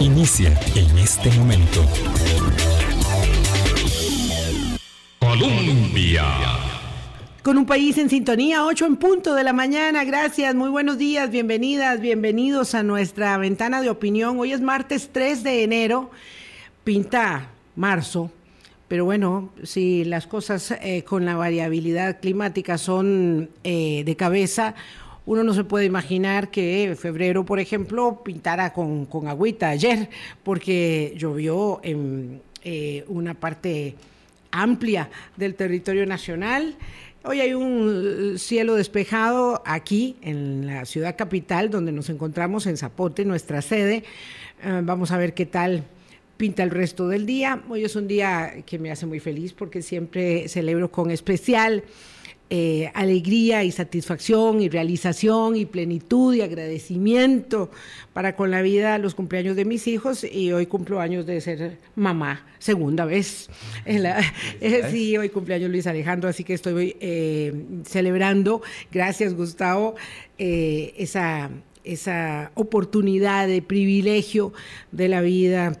inicia en este momento. Colombia. Con un país en sintonía, 8 en punto de la mañana. Gracias, muy buenos días, bienvenidas, bienvenidos a nuestra ventana de opinión. Hoy es martes 3 de enero, pinta marzo, pero bueno, si las cosas eh, con la variabilidad climática son eh, de cabeza, uno no se puede imaginar que febrero, por ejemplo, pintara con, con agüita ayer, porque llovió en eh, una parte amplia del territorio nacional. Hoy hay un cielo despejado aquí en la ciudad capital, donde nos encontramos en Zapote, nuestra sede. vamos a ver qué tal pinta el resto del día. Hoy es un día que me hace muy feliz porque siempre celebro con especial eh, alegría y satisfacción y realización y plenitud y agradecimiento para con la vida los cumpleaños de mis hijos y hoy cumplo años de ser mamá, segunda vez. Eh, sí, hoy cumpleaños Luis Alejandro, así que estoy eh, celebrando, gracias Gustavo, esa, esa oportunidad de privilegio de la vida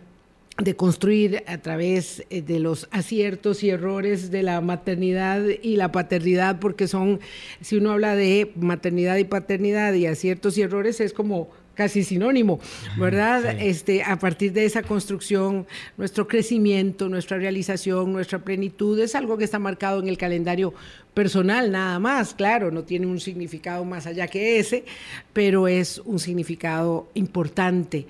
de construir a través eh, de los aciertos y errores de la maternidad y la paternidad, porque son, si uno habla de maternidad y paternidad y aciertos y errores, es como casi sinónimo, ¿verdad? Este, a partir de esa construcción, nuestro crecimiento, nuestra realización, nuestra plenitud es algo que está marcado en el calendario personal nada más, claro, no tiene un significado más allá que ese, pero es un significado importante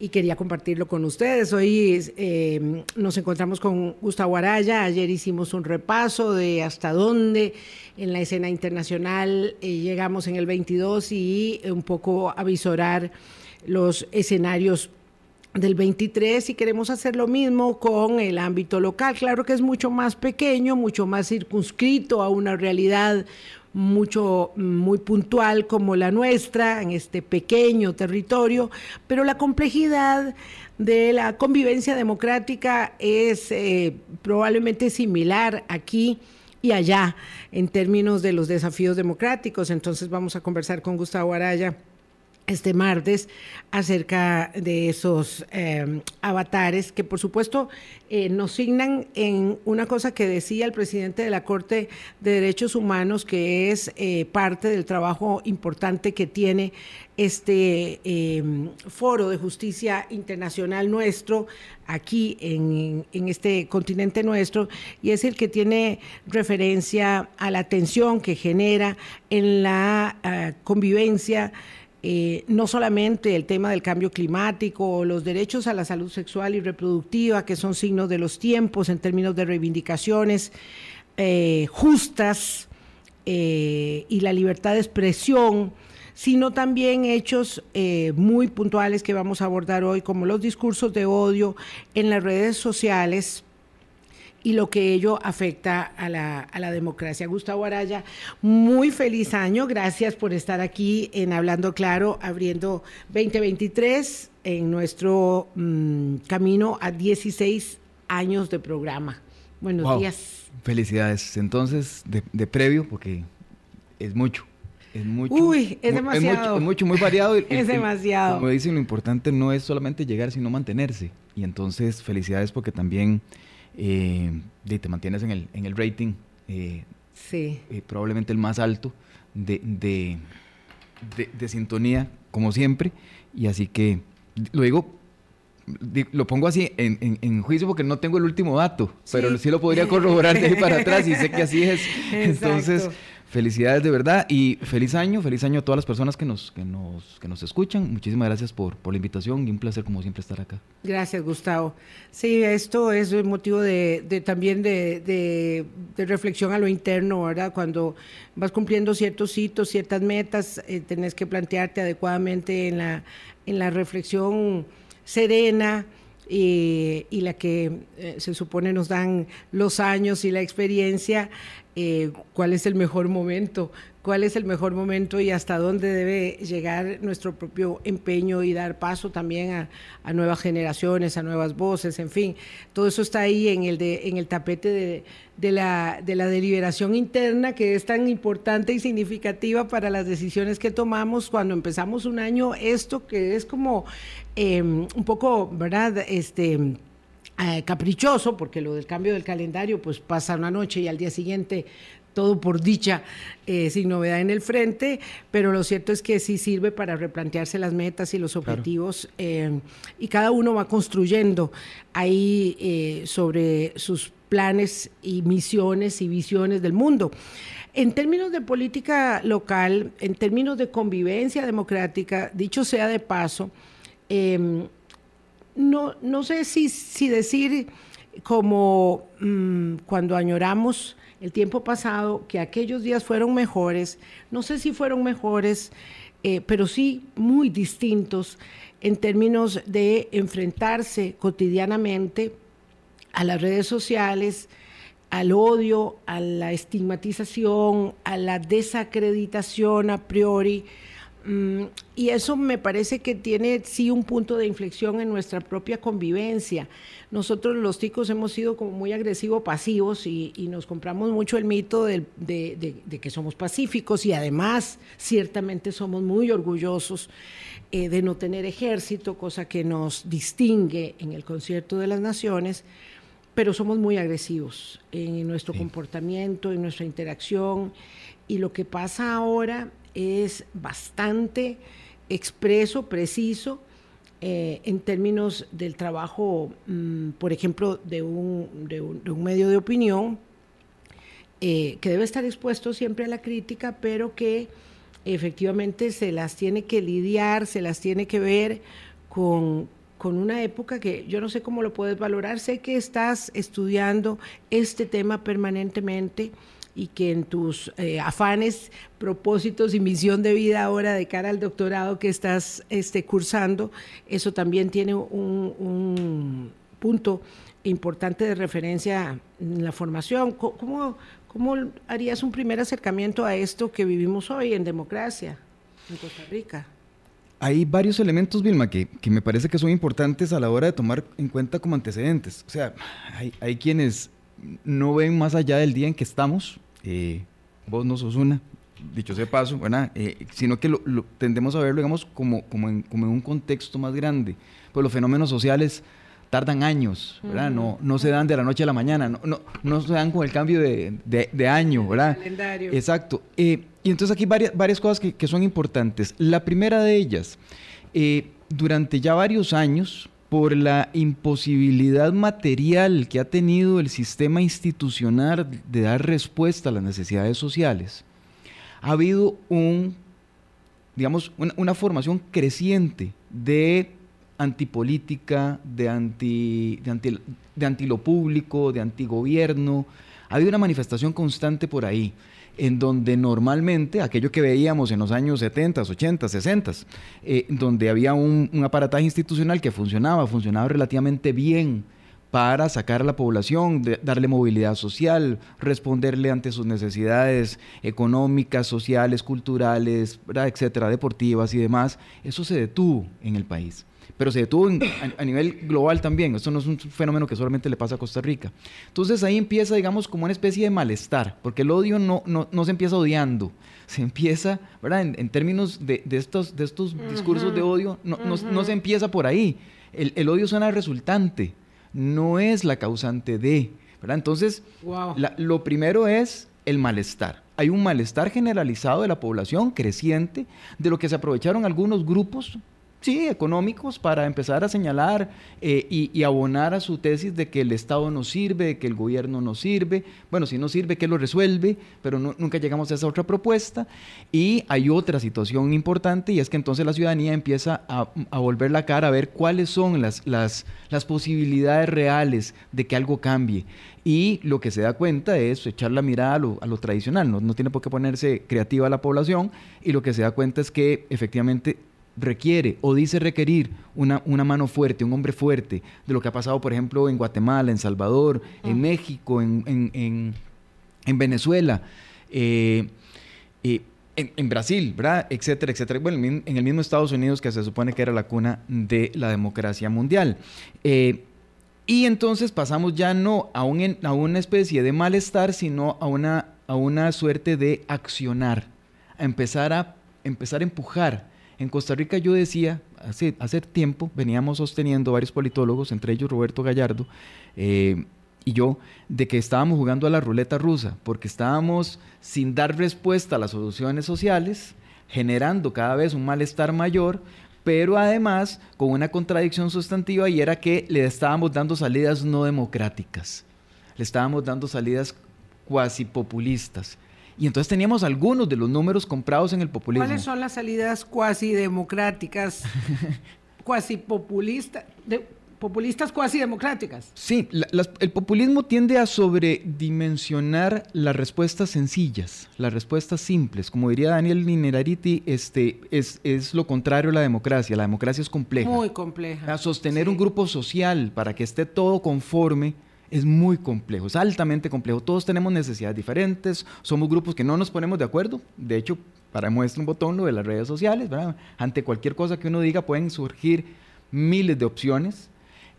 y quería compartirlo con ustedes. Hoy eh, nos encontramos con Gustavo Araya, ayer hicimos un repaso de hasta dónde en la escena internacional eh, llegamos en el 22 y un poco avisorar los escenarios del 23 y queremos hacer lo mismo con el ámbito local. Claro que es mucho más pequeño, mucho más circunscrito a una realidad mucho, muy puntual como la nuestra, en este pequeño territorio, pero la complejidad de la convivencia democrática es eh, probablemente similar aquí y allá en términos de los desafíos democráticos. Entonces vamos a conversar con Gustavo Araya este martes acerca de esos em, avatares que por supuesto eh, nos signan en una cosa que decía el presidente de la Corte de Derechos Humanos, que es eh, parte del trabajo importante que tiene este em, foro de justicia internacional nuestro aquí en, en, este continente nuestro, y es el que tiene referencia a la tensión que genera en la ah, convivencia eh, no solamente el tema del cambio climático, los derechos a la salud sexual y reproductiva, que son signos de los tiempos en términos de reivindicaciones eh, justas eh, y la libertad de expresión, sino también hechos muy puntuales que vamos a abordar hoy, como los discursos de odio en las redes sociales y lo que ello afecta a la, a la, democracia. Gustavo Araya, muy feliz año, gracias por estar aquí en Hablando Claro, abriendo 2023 en nuestro mm, camino a 16 años de programa. Buenos días. Felicidades. Entonces, de, previo, porque es mucho. Es mucho. Uy, es demasiado. Es mucho, muy variado. es demasiado. Como dicen, lo importante no es solamente llegar, sino mantenerse. Y entonces, felicidades porque también eh, te mantienes en el, en el rating, eh, sí. Eh, probablemente el más alto de, de, sintonía, como siempre, y así que lo digo, lo pongo así en, en, juicio porque no tengo el último dato, pero sí lo podría corroborar de ahí para atrás y sé que así es. Entonces, Felicidades de verdad y feliz año, feliz año a todas las personas que nos, que nos, que nos escuchan. Muchísimas gracias por, por la invitación y un placer como siempre estar acá. Gracias, Gustavo. Sí, esto es motivo de, también de, de, reflexión a lo interno, ¿verdad? Cuando vas cumpliendo ciertos hitos, ciertas metas, eh, tenés que plantearte adecuadamente en la, en la reflexión serena, y, y, la que eh, se supone nos dan los años y la experiencia, eh, cuál es el mejor momento, cuál es el mejor momento y hasta dónde debe llegar nuestro propio empeño y dar paso también a, nuevas generaciones, a nuevas voces, en fin, todo eso está ahí en el, tapete de, la, de la deliberación interna que es tan importante y significativa para las decisiones que tomamos cuando empezamos un año, esto que es como em, un poco, ¿verdad? Este, eh, caprichoso, porque lo del cambio del calendario, pues pasa una noche y al día siguiente todo por dicha, eh, sin novedad en el frente, pero lo cierto es que sí sirve para replantearse las metas y los objetivos eh, y cada uno va construyendo ahí sobre sus planes y misiones y visiones del mundo. En términos de política local, en términos de convivencia democrática, dicho sea de paso, no, no sé si, decir como mm, cuando añoramos el tiempo pasado, que aquellos días fueron mejores, no sé si fueron mejores, eh, pero sí muy distintos en términos de enfrentarse cotidianamente a las redes sociales, al odio, a la estigmatización, a la desacreditación a priori, y eso me parece que tiene sí un punto de inflexión en nuestra propia convivencia. Nosotros los ticos hemos sido como muy agresivos pasivos y, nos compramos mucho el mito de, que somos pacíficos y además ciertamente somos muy orgullosos eh, de no tener ejército, cosa que nos distingue en el concierto de las naciones, pero somos muy agresivos en nuestro comportamiento, en nuestra interacción. Y lo que pasa ahora es bastante expreso, preciso, eh, en términos del trabajo, mm, por ejemplo, de un, medio de opinión, eh, que debe estar expuesto siempre a la crítica, pero que efectivamente se las tiene que lidiar, se las tiene que ver con, con una época que yo no sé cómo lo puedes valorar, sé que estás estudiando este tema permanentemente y que en tus eh, afanes, propósitos y misión de vida ahora de cara al doctorado que estás este, cursando, eso también tiene un, punto importante de referencia en la formación. ¿Cómo, ¿Cómo harías un primer acercamiento a esto que vivimos hoy en democracia en Costa Rica? Hay varios elementos, Vilma, que, que, me parece que son importantes a la hora de tomar en cuenta como antecedentes. O sea, hay, hay quienes no ven más allá del día en que estamos, eh, vos no sos una, dicho sea paso, eh, sino que lo, tendemos a verlo, digamos, como, como, en, como en un contexto más grande. Pues los fenómenos sociales tardan años, ¿verdad? no, no se dan de la noche a la mañana, no, no, no se dan con el cambio de, de, año, ¿verdad? calendario. Exacto. Eh, y entonces aquí varias, varias cosas que, que, son importantes. La primera de ellas, durante ya varios años, por la imposibilidad material que ha tenido el sistema institucional de dar respuesta a las necesidades sociales, ha habido un, digamos, una, formación creciente de antipolítica, de anti, de, anti, de anti lo público, de antigobierno. Ha habido una manifestación constante por ahí en donde normalmente aquello que veíamos en los años 70, 80, 60, donde había un, aparataje institucional que funcionaba, funcionaba relativamente bien para sacar a la población, darle movilidad social, responderle ante sus necesidades económicas, sociales, culturales, etcétera, deportivas y demás, eso se detuvo en el país pero se detuvo a, nivel global también. Esto no es un fenómeno que solamente le pasa a Costa Rica. Entonces ahí empieza, digamos, como una especie de malestar, porque el odio no, no, se empieza odiando, se empieza, ¿verdad? En, términos de, estos, de estos discursos de odio, no, no, se empieza por ahí. El, el, odio suena resultante, no es la causante de, ¿verdad? Entonces, lo primero es el malestar. Hay un malestar generalizado de la población creciente, de lo que se aprovecharon algunos grupos sí, económicos para empezar a señalar eh, y, abonar a su tesis de que el Estado no sirve, de que el gobierno no sirve. Bueno, si no sirve, ¿qué lo resuelve? Pero nunca llegamos a esa otra propuesta. Y hay otra situación importante y es que entonces la ciudadanía empieza a, volver la cara a ver cuáles son las, las, posibilidades reales de que algo cambie. Y lo que se da cuenta es echar la mirada a lo, a lo tradicional, no, no tiene por qué ponerse creativa la población y lo que se da cuenta es que efectivamente requiere o dice requerir una, una, mano fuerte, un hombre fuerte, de lo que ha pasado, por ejemplo, en Guatemala, en Salvador, en ah. México, en, en Venezuela, eh, en, Brasil, ¿verdad? Etcétera, etcétera. Bueno, en el mismo Estados Unidos que se supone que era la cuna de la democracia mundial. y entonces pasamos ya no a, un, a una especie de malestar, sino a una, a una suerte de accionar, a empezar a, empezar a empujar en Costa Rica yo decía, hace, hace tiempo veníamos sosteniendo varios politólogos, entre ellos Roberto Gallardo eh, y yo, de que estábamos jugando a la ruleta rusa, porque estábamos sin dar respuesta a las soluciones sociales, generando cada vez un malestar mayor, pero además con una contradicción sustantiva y era que le estábamos dando salidas no democráticas, le estábamos dando salidas cuasi populistas. Y entonces teníamos algunos de los números comprados en el populismo. ¿Cuáles son las salidas cuasi democráticas, cuasi populistas? populistas cuasi democráticas. Sí, el populismo tiende a sobredimensionar las respuestas sencillas, las respuestas simples. Como diría Daniel Minerariti, este, es, es lo contrario a la democracia. La democracia es compleja. Muy compleja. A sostener un grupo social para que esté todo conforme es muy complejo, es altamente complejo. Todos tenemos necesidades diferentes, somos grupos que no nos ponemos de acuerdo. De hecho, para muestra un botón lo de las redes sociales, ante cualquier cosa que uno diga pueden surgir miles de opciones.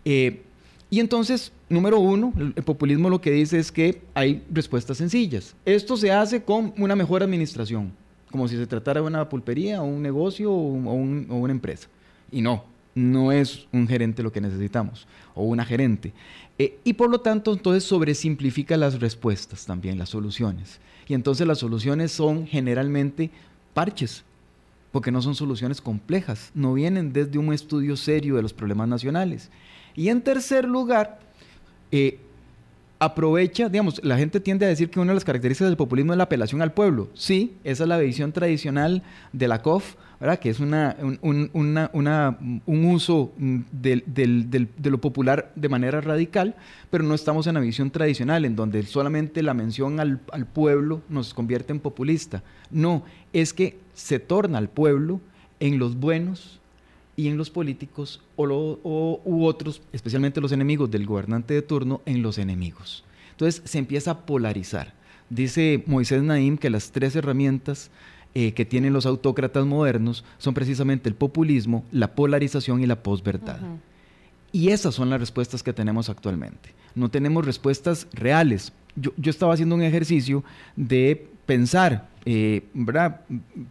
Eh, y entonces, número uno, el populismo lo que dice es que hay respuestas sencillas. Esto se hace con una mejor administración, como si se tratara de una pulpería o un negocio o, o una empresa. Y no, no es un gerente lo que necesitamos, o una gerente. Eh, y por lo tanto, entonces sobresimplifica las respuestas también, las soluciones. Y entonces las soluciones son generalmente parches, porque no son soluciones complejas, no vienen desde un estudio serio de los problemas nacionales. Y en tercer lugar, eh, aprovecha, digamos, la gente tiende a decir que una de las características del populismo es la apelación al pueblo. Sí, esa es la visión tradicional de la COF, que es una, un, un uso de lo popular de manera radical, pero no estamos en la visión tradicional, en donde solamente la mención al, pueblo nos convierte en populista. No, es que se torna al pueblo en los buenos y en los políticos o, u otros, especialmente los enemigos del gobernante de turno, en los enemigos. Entonces se empieza a polarizar. Dice Moisés Naim que las tres herramientas eh, que tienen los autócratas modernos son precisamente el populismo, la polarización y la posverdad. Y esas son las respuestas que tenemos actualmente. No tenemos respuestas reales. Yo, estaba haciendo un ejercicio de pensar, eh, ¿verdad?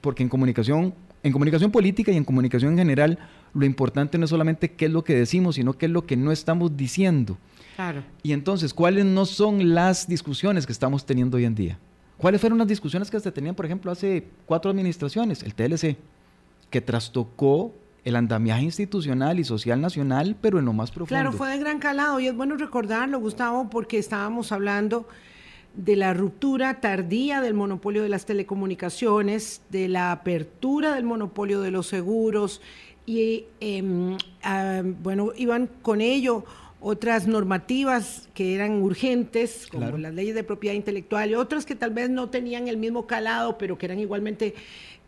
Porque en comunicación, en comunicación política y en comunicación en general, lo importante no es solamente qué es lo que decimos, sino qué es lo que no estamos diciendo. Claro. Y entonces, ¿cuáles no son las discusiones que estamos teniendo hoy en día? ¿Cuáles fueron las discusiones que se tenían, por ejemplo, hace cuatro administraciones? El TLC, que trastocó el andamiaje institucional y social nacional, pero en lo más profundo. Claro, fue de gran calado y es bueno recordarlo, Gustavo, porque estábamos hablando de la ruptura tardía del monopolio de las telecomunicaciones, de la apertura del monopolio de los seguros y, em, ah, bueno, iban con ello otras normativas que eran urgentes, como las leyes de propiedad intelectual, y otras que tal vez no tenían el mismo calado, pero que eran igualmente,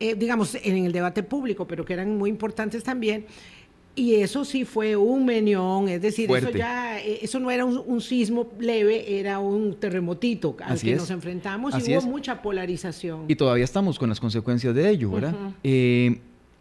eh, digamos, en el debate público, pero que eran muy importantes también. Y eso sí fue un menión, es decir, eso ya, eh, eso no era un, sismo leve, era un terremotito al que nos enfrentamos y hubo mucha polarización. Y todavía estamos con las consecuencias de ello, ¿verdad?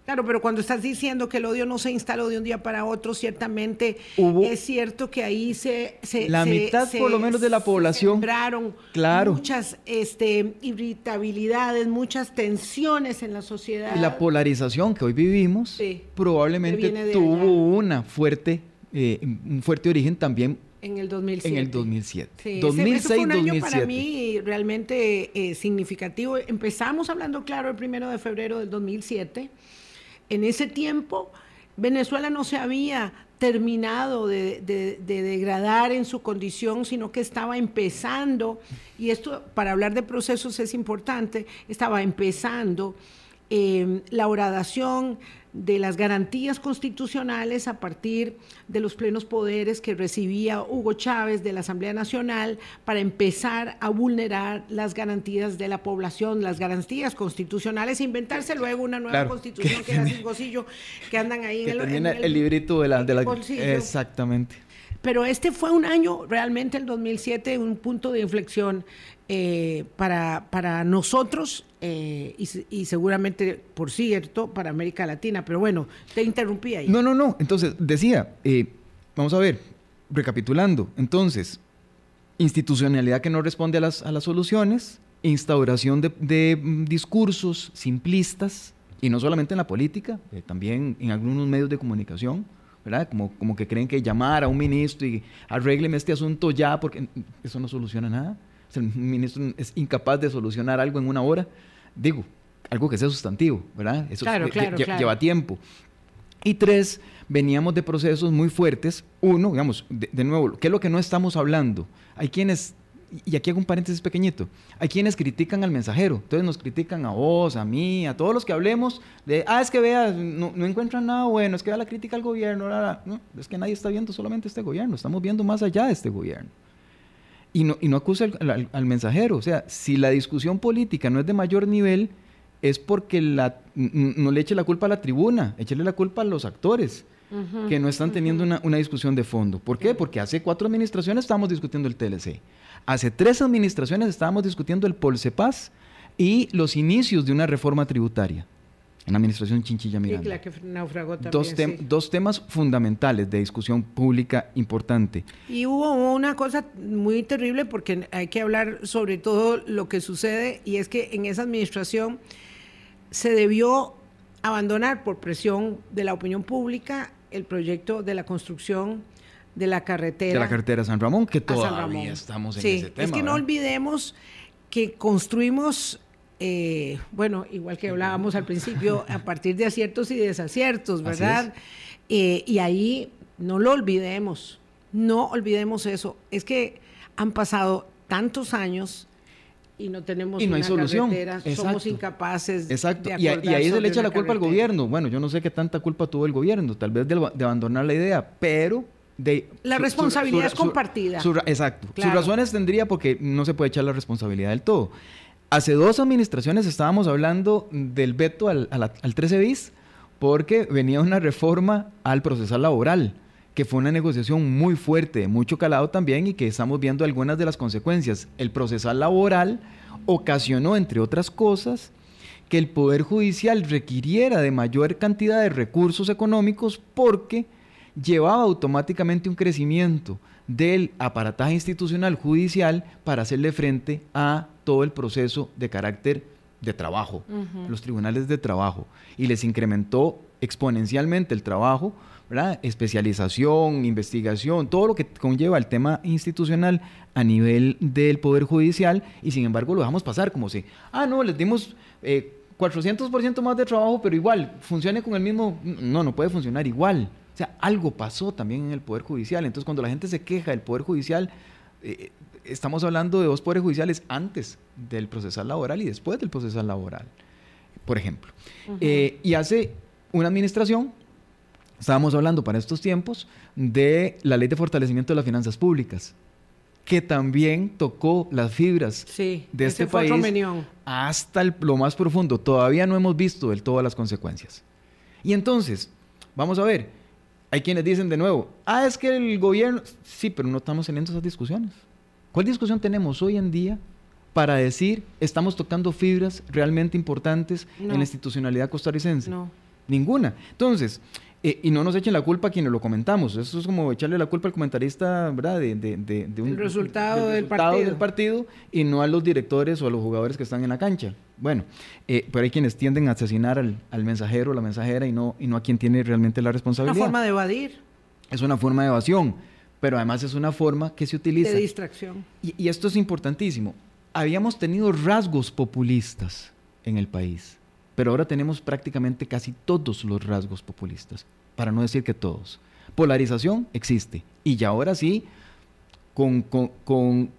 Claro, pero cuando estás diciendo que el odio no se instaló de un día para otro, ciertamente es cierto que ahí se... la mitad por lo menos de la población. Sembraron claro. muchas este, irritabilidades, muchas tensiones en la sociedad. Y la polarización que hoy vivimos probablemente tuvo una fuerte, eh, un fuerte origen también en el 2007. En el 2007. Sí, 2006, fue un año para mí realmente eh, significativo. Empezamos hablando, claro, el primero de febrero del 2007 en ese tiempo Venezuela no se había terminado de, degradar en su condición, sino que estaba empezando, y esto para hablar de procesos es importante, estaba empezando eh, la horadación de las garantías constitucionales a partir de los plenos poderes que recibía Hugo Chávez de la Asamblea Nacional para empezar a vulnerar las garantías de la población, las garantías constitucionales, e inventarse luego una nueva constitución que, era sin que andan ahí en el, el librito de la... De la exactamente. Pero este fue un año, realmente el 2007, un punto de inflexión eh, para, para nosotros eh, y, seguramente, por cierto, para América Latina. Pero bueno, te interrumpí ahí. No, no, no. Entonces, decía, eh, vamos a ver, recapitulando. Entonces, institucionalidad que no responde a las, a las soluciones, instauración de, de mm, discursos simplistas, y no solamente en la política, también en algunos medios de comunicación ¿verdad? Como, como que creen que llamar a un ministro y arrégleme este asunto ya, porque eso no soluciona nada. O el ministro es incapaz de solucionar algo en una hora. Digo, algo que sea sustantivo, ¿verdad? Eso lleva tiempo. Y tres, veníamos de procesos muy fuertes. Uno, digamos, de, nuevo, ¿qué es lo que no estamos hablando? Hay quienes y aquí hago un paréntesis pequeñito, hay quienes critican al mensajero, entonces nos critican a vos, a mí, a todos los que hablemos de, ah, es que veas, no, encuentran nada bueno, es que da la crítica al gobierno, no, es que nadie está viendo solamente este gobierno, estamos viendo más allá de este gobierno. Y no, y no acusa al, mensajero, o sea, si la discusión política no es de mayor nivel, es porque la, no le eche la culpa a la tribuna, échele la culpa a los actores. que no están teniendo una, una, discusión de fondo. ¿Por qué? Porque hace cuatro administraciones estamos discutiendo el TLC. Hace tres administraciones estábamos discutiendo el Polsepaz y los inicios de una reforma tributaria en la administración Chinchilla Miranda. la que naufragó también, dos, dos, temas fundamentales de discusión pública importante. Y hubo una cosa muy terrible porque hay que hablar sobre todo lo que sucede y es que en esa administración se debió abandonar por presión de la opinión pública el proyecto de la construcción de la carretera. De la carretera San Ramón, que todavía estamos en ese tema. Es que no olvidemos que construimos, eh, bueno, igual que hablábamos al principio, a partir de aciertos y desaciertos, ¿verdad? Eh, y ahí no lo olvidemos, no olvidemos eso. Es que han pasado tantos años y no tenemos y no hay solución. somos incapaces Exacto. y, ahí se le echa la culpa al gobierno. Bueno, yo no sé qué tanta culpa tuvo el gobierno, tal vez de abandonar la idea, pero la responsabilidad es compartida. exacto. Sus razones tendría porque no se puede echar la responsabilidad del todo. Hace dos administraciones estábamos hablando del veto al, al, 13 bis porque venía una reforma al procesal laboral, que fue una negociación muy fuerte, mucho calado también y que estamos viendo algunas de las consecuencias. El procesal laboral ocasionó, entre otras cosas, que el Poder Judicial requiriera de mayor cantidad de recursos económicos porque llevaba automáticamente un crecimiento del aparataje institucional judicial para hacerle frente a todo el proceso de carácter de trabajo, los tribunales de trabajo, y les incrementó exponencialmente el trabajo, ¿verdad? especialización, investigación, todo lo que conlleva el tema institucional a nivel del Poder Judicial, y sin embargo lo dejamos pasar como si, ah, no, les dimos... Eh, 400% más de trabajo, pero igual, funcione con el mismo... No, no puede funcionar igual. O sea, algo pasó también en el Poder Judicial. Entonces, cuando la gente se queja del Poder Judicial, eh, estamos hablando de dos poderes judiciales antes del procesal laboral y después del procesal laboral, por ejemplo. Eh, y hace una administración, estábamos hablando para estos tiempos, de la ley de fortalecimiento de las finanzas públicas que también tocó las fibras de este país hasta lo más profundo. Todavía no hemos visto del todo las consecuencias. Y entonces, vamos a ver, hay quienes dicen de nuevo, ah, es que el gobierno, sí, pero no estamos teniendo esas discusiones. ¿Cuál discusión tenemos hoy en día para decir estamos tocando fibras realmente importantes en la institucionalidad costarricense? No. Ninguna. Entonces, eh, y no nos echen la culpa a quienes lo comentamos. Eso es como echarle la culpa al comentarista, ¿verdad? De, de, un resultado, del, partido. del, partido. y no a los directores o a los jugadores que están en la cancha. Bueno, eh, pero hay quienes tienden a asesinar al, al mensajero o la mensajera y no, y no a quien tiene realmente la responsabilidad. Una forma de evadir. Es una forma de evasión, pero además es una forma que se utiliza. De distracción. Y, y esto es importantísimo. Habíamos tenido rasgos populistas en el país pero ahora tenemos prácticamente casi todos los rasgos populistas, para no decir que todos. Polarización existe, y ya ahora sí, con,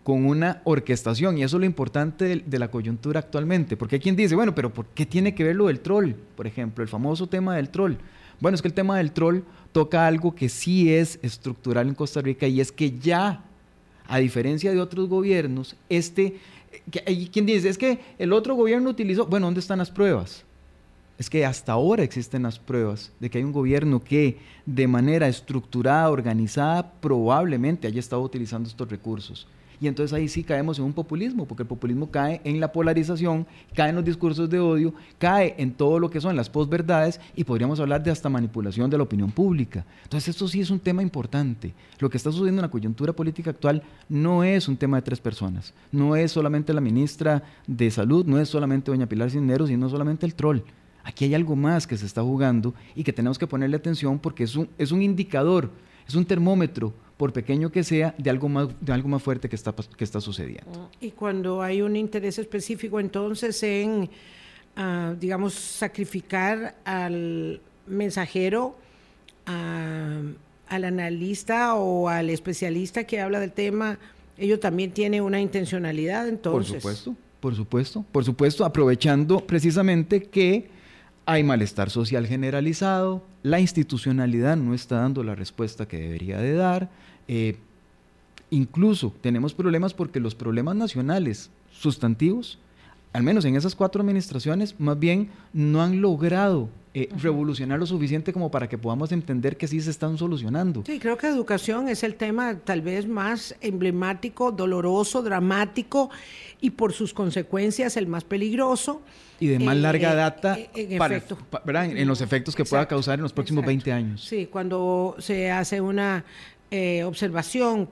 una orquestación, y eso es lo importante de, la coyuntura actualmente, porque hay quien dice, bueno, pero ¿por qué tiene que ver lo del troll? Por ejemplo, el famoso tema del troll. Bueno, es que el tema del troll toca algo que sí es estructural en Costa Rica y es que ya, a diferencia de otros gobiernos, este, hay quien dice, es que el otro gobierno utilizó, bueno, ¿dónde están las pruebas? es que hasta ahora existen las pruebas de que hay un gobierno que de manera estructurada, organizada, probablemente haya estado utilizando estos recursos. Y entonces ahí sí caemos en un populismo, porque el populismo cae en la polarización, cae en los discursos de odio, cae en todo lo que son las posverdades y podríamos hablar de hasta manipulación de la opinión pública. Entonces esto sí es un tema importante. Lo que está sucediendo en la coyuntura política actual no es un tema de tres personas, no es solamente la ministra de Salud, no es solamente doña Pilar Cisneros y no solamente el troll. Aquí hay algo más que se está jugando y que tenemos que ponerle atención porque es un, es un indicador, es un termómetro por pequeño que sea, de algo más, de algo más fuerte que está, que está sucediendo. Y cuando hay un interés específico entonces en, ah, digamos, sacrificar al mensajero, al analista o al especialista que habla del tema, ello también tiene una intencionalidad entonces. Por supuesto, por supuesto, por supuesto, aprovechando precisamente que hay malestar social generalizado, la institucionalidad no está dando la respuesta que debería de dar, eh, incluso tenemos problemas porque los problemas nacionales sustantivos, al menos en esas cuatro administraciones, más bien no han logrado eh, revolucionar lo suficiente como para que podamos entender que sí se están solucionando. Sí, creo que educación es el tema tal vez más emblemático, doloroso, dramático y por sus consecuencias el más peligroso. Y de más larga eh, data en, para, en, los efectos que pueda causar en los próximos 20 años. Sí, cuando se hace una eh, observación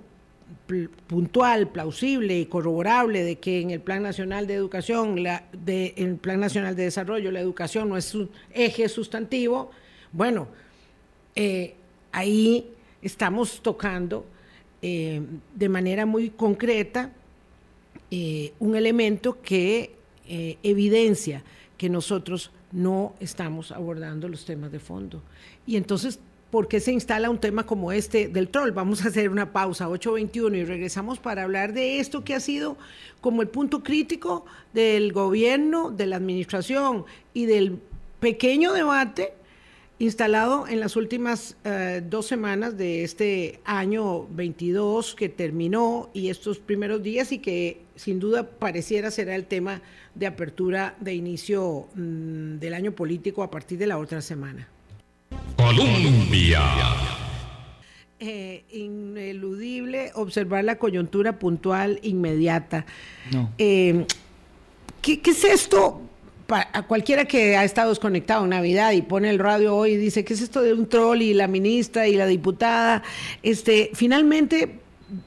puntual, plausible y corroborable de que en el Plan Nacional de Educación, la, de, el Plan Nacional de Desarrollo, la educación no es un eje sustantivo, bueno, eh, ahí estamos tocando eh, de manera muy concreta un elemento que evidencia que nosotros no estamos abordando los temas de fondo. Y entonces ¿por qué se instala un tema como este del troll? Vamos a hacer una pausa, 8.21, y regresamos para hablar de esto que ha sido como el punto crítico del gobierno, de la administración y del pequeño debate instalado en las últimas eh, dos semanas de este año 22 que terminó y estos primeros días y que sin duda pareciera será el tema de apertura de inicio mm, del año político a partir de la otra semana. Colombia. Eh, ineludible observar la coyuntura puntual inmediata. Eh, ¿qué, es esto? a cualquiera que ha estado desconectado en Navidad y pone el radio hoy y dice, ¿qué es esto de un troll y la ministra y la diputada? Este, finalmente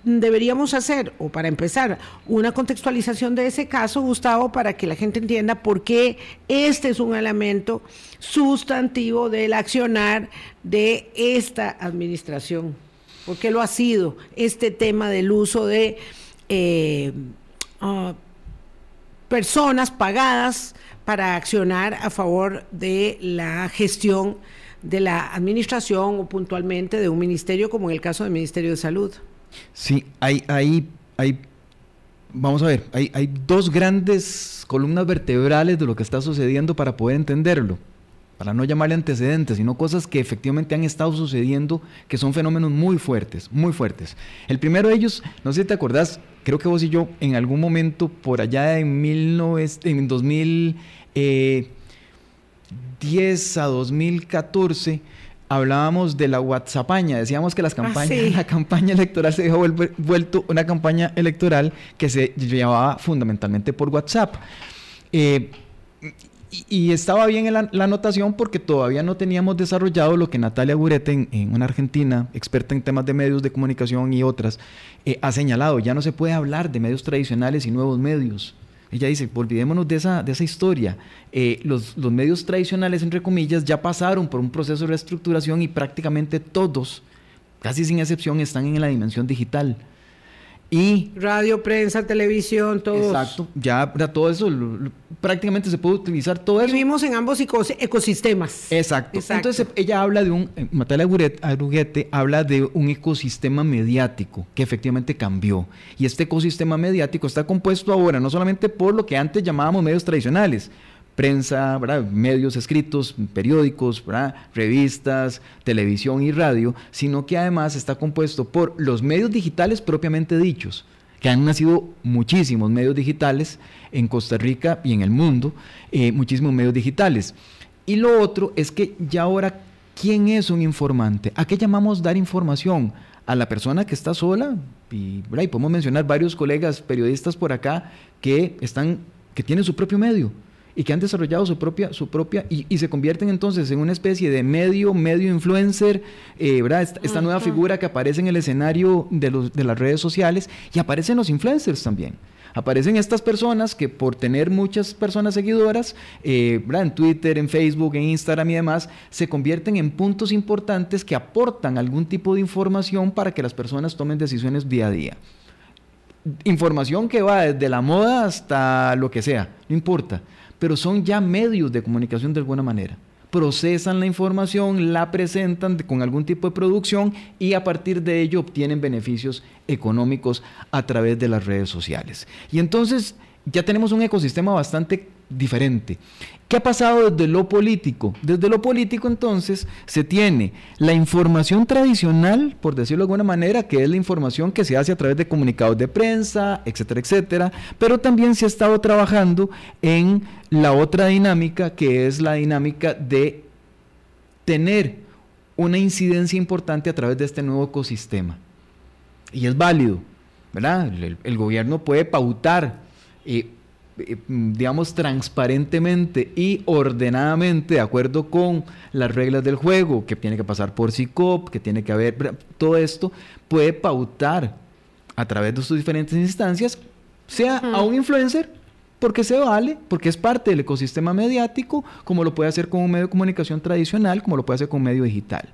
deberíamos hacer, o para empezar, una contextualización de ese caso, Gustavo, para que la gente entienda por qué este es un elemento sustantivo del accionar de esta administración. ¿Por qué lo ha sido este tema del uso de eh, ah, personas pagadas para accionar a favor de la gestión de la administración o puntualmente de un ministerio como en el caso del Ministerio de Salud? Sí, hay, hay, hay vamos a ver, hay, hay dos grandes columnas vertebrales de lo que está sucediendo para poder entenderlo para no llamarle antecedentes, sino cosas que efectivamente han estado sucediendo, que son fenómenos muy fuertes, muy fuertes. El primero de ellos, no sé si te acordás, creo que vos y yo en algún momento por allá en, 19, en 2010 eh, a 2014, hablábamos de la WhatsAppaña, decíamos que las ah, campañas, la campaña electoral se dejó vuelto una campaña electoral que se llevaba fundamentalmente por WhatsApp. Eh, y, estaba bien en la, anotación porque todavía no teníamos desarrollado lo que Natalia Gurete, en, una argentina, experta en temas de medios de comunicación y otras, eh, ha señalado. Ya no se puede hablar de medios tradicionales y nuevos medios. Ella dice, olvidémonos de esa, de esa historia. Eh, los, los medios tradicionales, entre comillas, ya pasaron por un proceso de reestructuración y prácticamente todos, casi sin excepción, están en la dimensión digital. Y radio, prensa, televisión, todo. Exacto, ya todo eso, prácticamente se puede utilizar todo eso. Vivimos en ambos ecosistemas. Exacto. Entonces ella habla de un, eh, Matalia Aruguete habla de un ecosistema mediático que efectivamente cambió. Y este ecosistema mediático está compuesto ahora no solamente por lo que antes llamábamos medios tradicionales, prensa, medios escritos, periódicos, revistas, televisión y radio, sino que además está compuesto por los medios digitales propiamente dichos, que han nacido muchísimos medios digitales en Costa Rica y en el mundo, eh, muchísimos medios digitales. Y lo otro es que ya ahora, ¿quién es un informante? ¿A qué llamamos dar información? A la persona que está sola, y, y podemos mencionar varios colegas periodistas por acá que están, que tienen su propio medio y que han desarrollado su propia, su propia y, se convierten entonces en una especie de medio, medio influencer, eh, ¿verdad? Esta, nueva figura que aparece en el escenario de, los, de las redes sociales y aparecen los influencers también. Aparecen estas personas que por tener muchas personas seguidoras, eh, en Twitter, en Facebook, en Instagram y demás, se convierten en puntos importantes que aportan algún tipo de información para que las personas tomen decisiones día a día. Información que va desde la moda hasta lo que sea, no importa pero son ya medios de comunicación de alguna manera. Procesan la información, la presentan con algún tipo de producción y a partir de ello obtienen beneficios económicos a través de las redes sociales. Y entonces ya tenemos un ecosistema bastante diferente. ¿Qué ha pasado desde lo político? Desde lo político entonces se tiene la información tradicional, por decirlo de alguna manera, que es la información que se hace a través de comunicados de prensa, etcétera, etcétera, pero también se ha estado trabajando en la otra dinámica, que es la dinámica de tener una incidencia importante a través de este nuevo ecosistema. Y es válido, ¿verdad? El, gobierno puede pautar. Eh, eh, digamos, transparentemente y ordenadamente, de acuerdo con las reglas del juego, que tiene que pasar por CICOP, que tiene que haber, todo esto puede pautar a través de sus diferentes instancias, sea a un influencer, porque se vale, porque es parte del ecosistema mediático, como lo puede hacer con un medio de comunicación tradicional, como lo puede hacer con un medio digital.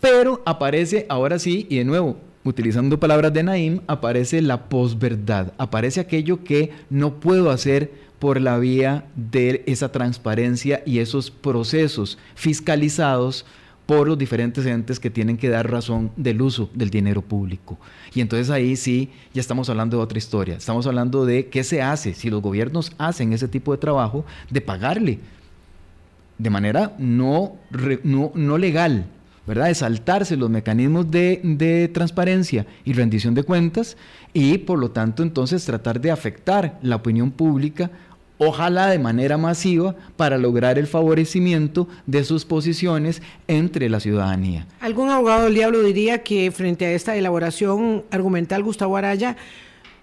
Pero aparece ahora sí, y de nuevo, utilizando palabras de Naim, aparece la posverdad, aparece aquello que no puedo hacer por la vía de esa transparencia y esos procesos fiscalizados por los diferentes entes que tienen que dar razón del uso del dinero público. Y entonces ahí sí, ya estamos hablando de otra historia. Estamos hablando de qué se hace si los gobiernos hacen ese tipo de trabajo, de pagarle de manera no, no, no legal ¿verdad? De saltarse los mecanismos de, transparencia y rendición de cuentas y por lo tanto entonces tratar de afectar la opinión pública ojalá de manera masiva para lograr el favorecimiento de sus posiciones entre la ciudadanía. Algún abogado del diablo diría que frente a esta elaboración argumental, Gustavo Araya,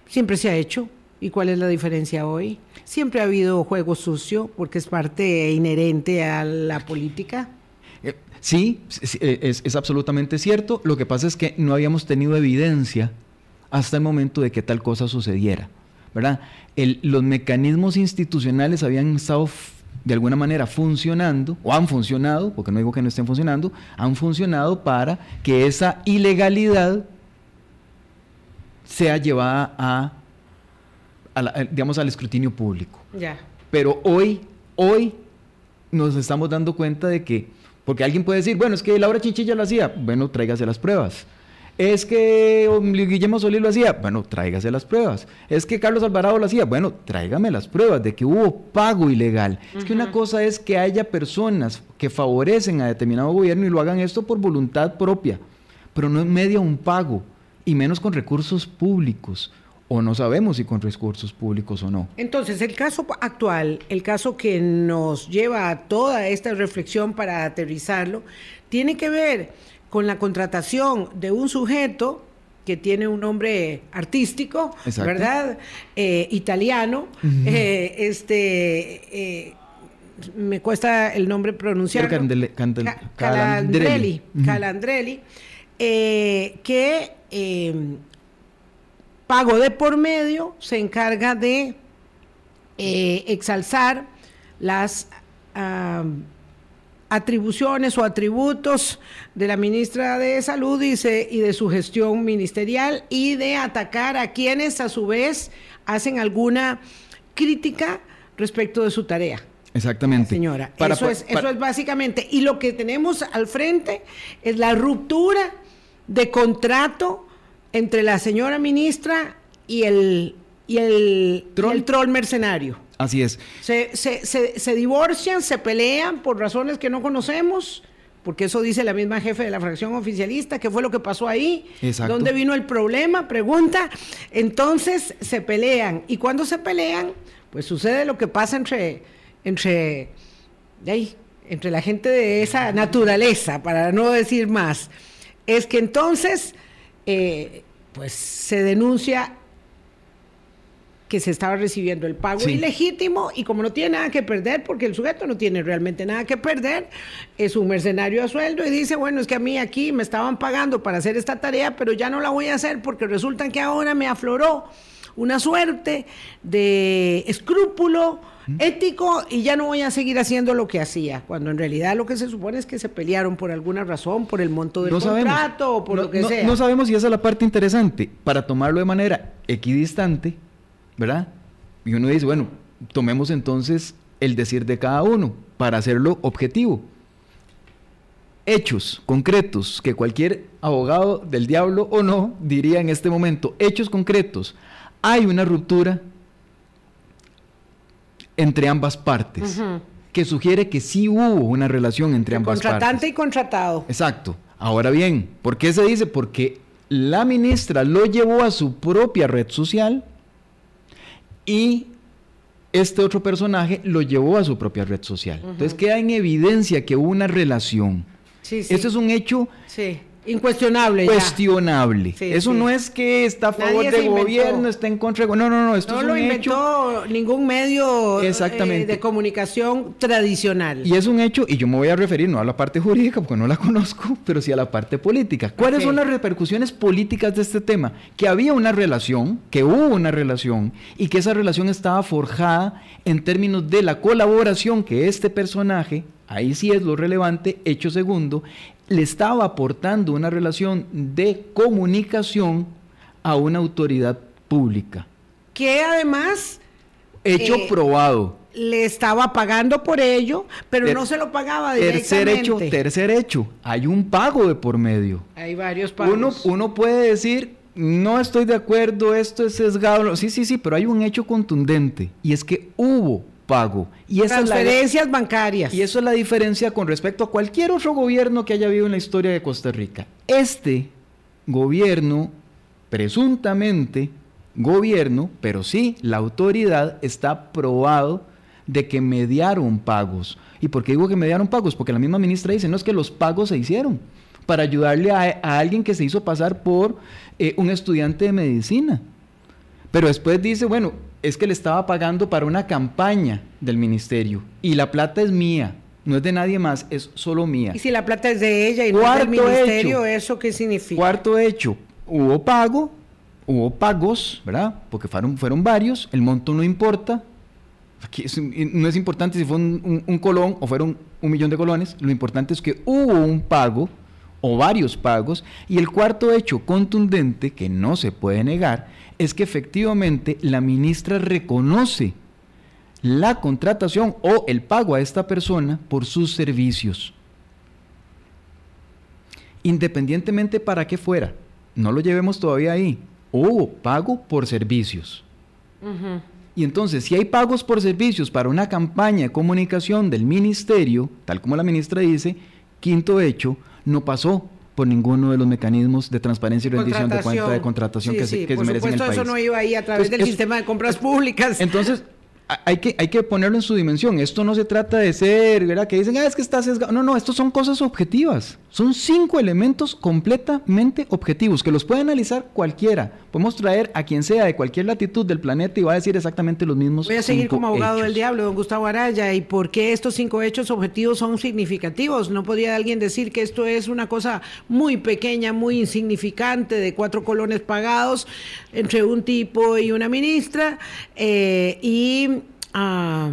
siempre se ha hecho. ¿Y cuál es la diferencia hoy? Siempre ha habido juego sucio porque es parte inherente a la política. Sí, eh, es, absolutamente cierto. Lo que pasa es que no habíamos tenido evidencia hasta el momento de que tal cosa sucediera. ¿verdad? los mecanismos institucionales habían estado de alguna manera funcionando, o han funcionado, porque no digo que no estén funcionando, han funcionado para que esa ilegalidad sea llevada a, digamos, al escrutinio público. Ya. Pero hoy, hoy nos estamos dando cuenta de que porque alguien puede decir, bueno, es que Laura Chinchilla lo hacía. Bueno, tráigase las pruebas. Es que Guillermo Solís lo hacía. Bueno, tráigase las pruebas. Es que Carlos Alvarado lo hacía. Bueno, tráigame las pruebas de que hubo pago ilegal. Es que una cosa es que haya personas que favorecen a determinado gobierno y lo hagan esto por voluntad propia, pero no en medio un pago y menos con recursos públicos o no sabemos si con recursos públicos o no. Entonces, el caso actual, el caso que nos lleva a toda esta reflexión para aterrizarlo, tiene que ver con la contratación de un sujeto que tiene un nombre artístico, ¿verdad? Eh, italiano, eh, este... Eh, me cuesta el nombre pronunciar. Calandrelli, Calandrelli, que pago de por medio se encarga de eh, exalzar las atribuciones o atributos de la ministra de Salud y, y de su gestión ministerial y de atacar a quienes a su vez hacen alguna crítica respecto de su tarea. Exactamente. Señora, eso, es, eso es básicamente. Y lo que tenemos al frente es la ruptura de contrato entre la señora ministra y el, y el, troll, mercenario. Así es. Se, se, se, divorcian, se pelean por razones que no conocemos, porque eso dice la misma jefe de la fracción oficialista, ¿qué fue lo que pasó ahí? Exacto. ¿Dónde vino el problema? Pregunta. Entonces se pelean. Y cuando se pelean, pues sucede lo que pasa entre, entre de ahí, entre la gente de esa naturaleza, para no decir más, es que entonces, eh, pues se denuncia que se estaba recibiendo el pago Sí. ilegítimo y como no tiene nada que perder, porque el sujeto no tiene realmente nada que perder, es un mercenario a sueldo y dice, bueno, es que a mí aquí me estaban pagando para hacer esta tarea, pero ya no la voy a hacer porque resulta que ahora me afloró una suerte de escrúpulo ético y ya no voy a seguir haciendo lo que hacía, cuando en realidad lo que se supone es que se pelearon por alguna razón, por el monto del No sabemos. contrato o por no, lo que no- sea. no sabemos y esa es la parte interesante. Para tomarlo de manera equidistante, ¿verdad? Y uno dice, bueno, tomemos entonces el decir de cada uno para hacerlo objetivo. Hechos concretos que cualquier abogado del diablo o no diría en este momento. Hechos concretos. Hay una ruptura entre ambas partes que sugiere que sí hubo una relación entre ambas contratante partes. y contratado. Exacto. Ahora bien, ¿por qué se dice? Porque la ministra lo llevó a su propia red social y este otro personaje lo llevó a su propia red social. Entonces queda en evidencia que hubo una relación. Sí, sí. Eso es un hecho Sí, incuestionable. cuestionable. Sí, Eso sí. no es que está a favor del gobierno, está en contra del No, no, no. Esto No es lo un hecho. inventó ningún medio eh, Exactamente. de comunicación tradicional. Y es un hecho, y yo me voy a referir no a la parte jurídica porque no la conozco, pero sí a la parte política. ¿Cuáles son las repercusiones políticas de este tema? Que había una relación, que hubo una relación, y que esa relación estaba forjada en términos de la colaboración que este personaje, ahí sí es lo relevante, hecho segundo, le estaba aportando una relación de comunicación a una autoridad pública. que además Hecho Eh, probado. le estaba pagando por ello, pero Ter- no se lo pagaba Tercer directamente. hecho, tercer hecho, hay un pago de por medio. Hay varios pagos. Uno, uno puede decir, no estoy de acuerdo, esto es sesgado. Sí, sí, sí, pero hay un hecho contundente y es que hubo pago. Y esa, es la, Transferencias bancarias. y eso es la diferencia con respecto a cualquier otro gobierno que haya habido en la historia de Costa Rica. Este gobierno, presuntamente gobierno, pero sí, la autoridad está probado de que mediaron pagos. ¿Y por qué digo que mediaron pagos? Porque la misma ministra dice, no es que los pagos se hicieron para ayudarle a, a alguien que se hizo pasar por eh, un estudiante de medicina. Pero después dice, bueno, es que le estaba pagando para una campaña del ministerio y la plata es mía, no es de nadie más, es solo mía. Y si la plata es de ella y no es del Cuarto ministerio, hecho. ¿eso qué significa? Cuarto hecho, hubo pago, hubo pagos, ¿verdad? Porque fueron, fueron varios, el monto no importa. Aquí es- no es importante si fue un, un- un colón o fueron un millón de colones, lo importante es que hubo un pago o varios pagos. Y el cuarto hecho contundente, que no se puede negar, es que efectivamente la ministra reconoce la contratación o el pago a esta persona por sus servicios. Independientemente para qué fuera, no lo llevemos todavía ahí, hubo pago por servicios. Y entonces, si hay pagos por servicios para una campaña de comunicación del ministerio, tal como la ministra dice, quinto hecho, no pasó por ninguno de los mecanismos de transparencia y rendición de cuenta de contratación Sí, que, se, sí, que se por merecen en el supuesto, país. eso no iba ahí a través Entonces, del es- sistema de compras públicas. Entonces, hay que, hay que ponerlo en su dimensión. Esto no se trata de ser, ¿verdad? Que dicen, ah, es que está sesgado. No, no, estos son cosas objetivas. Son cinco elementos completamente objetivos que los puede analizar cualquiera. Podemos traer a quien sea de cualquier latitud del planeta y va a decir exactamente los mismos. Voy a seguir cinco como abogado hechos. del diablo, don Gustavo Araya. ¿Y por qué estos cinco hechos objetivos son significativos? ¿No podría alguien decir que esto es una cosa muy pequeña, muy insignificante, de cuatro colones pagados entre un tipo y una ministra? Eh, y ah,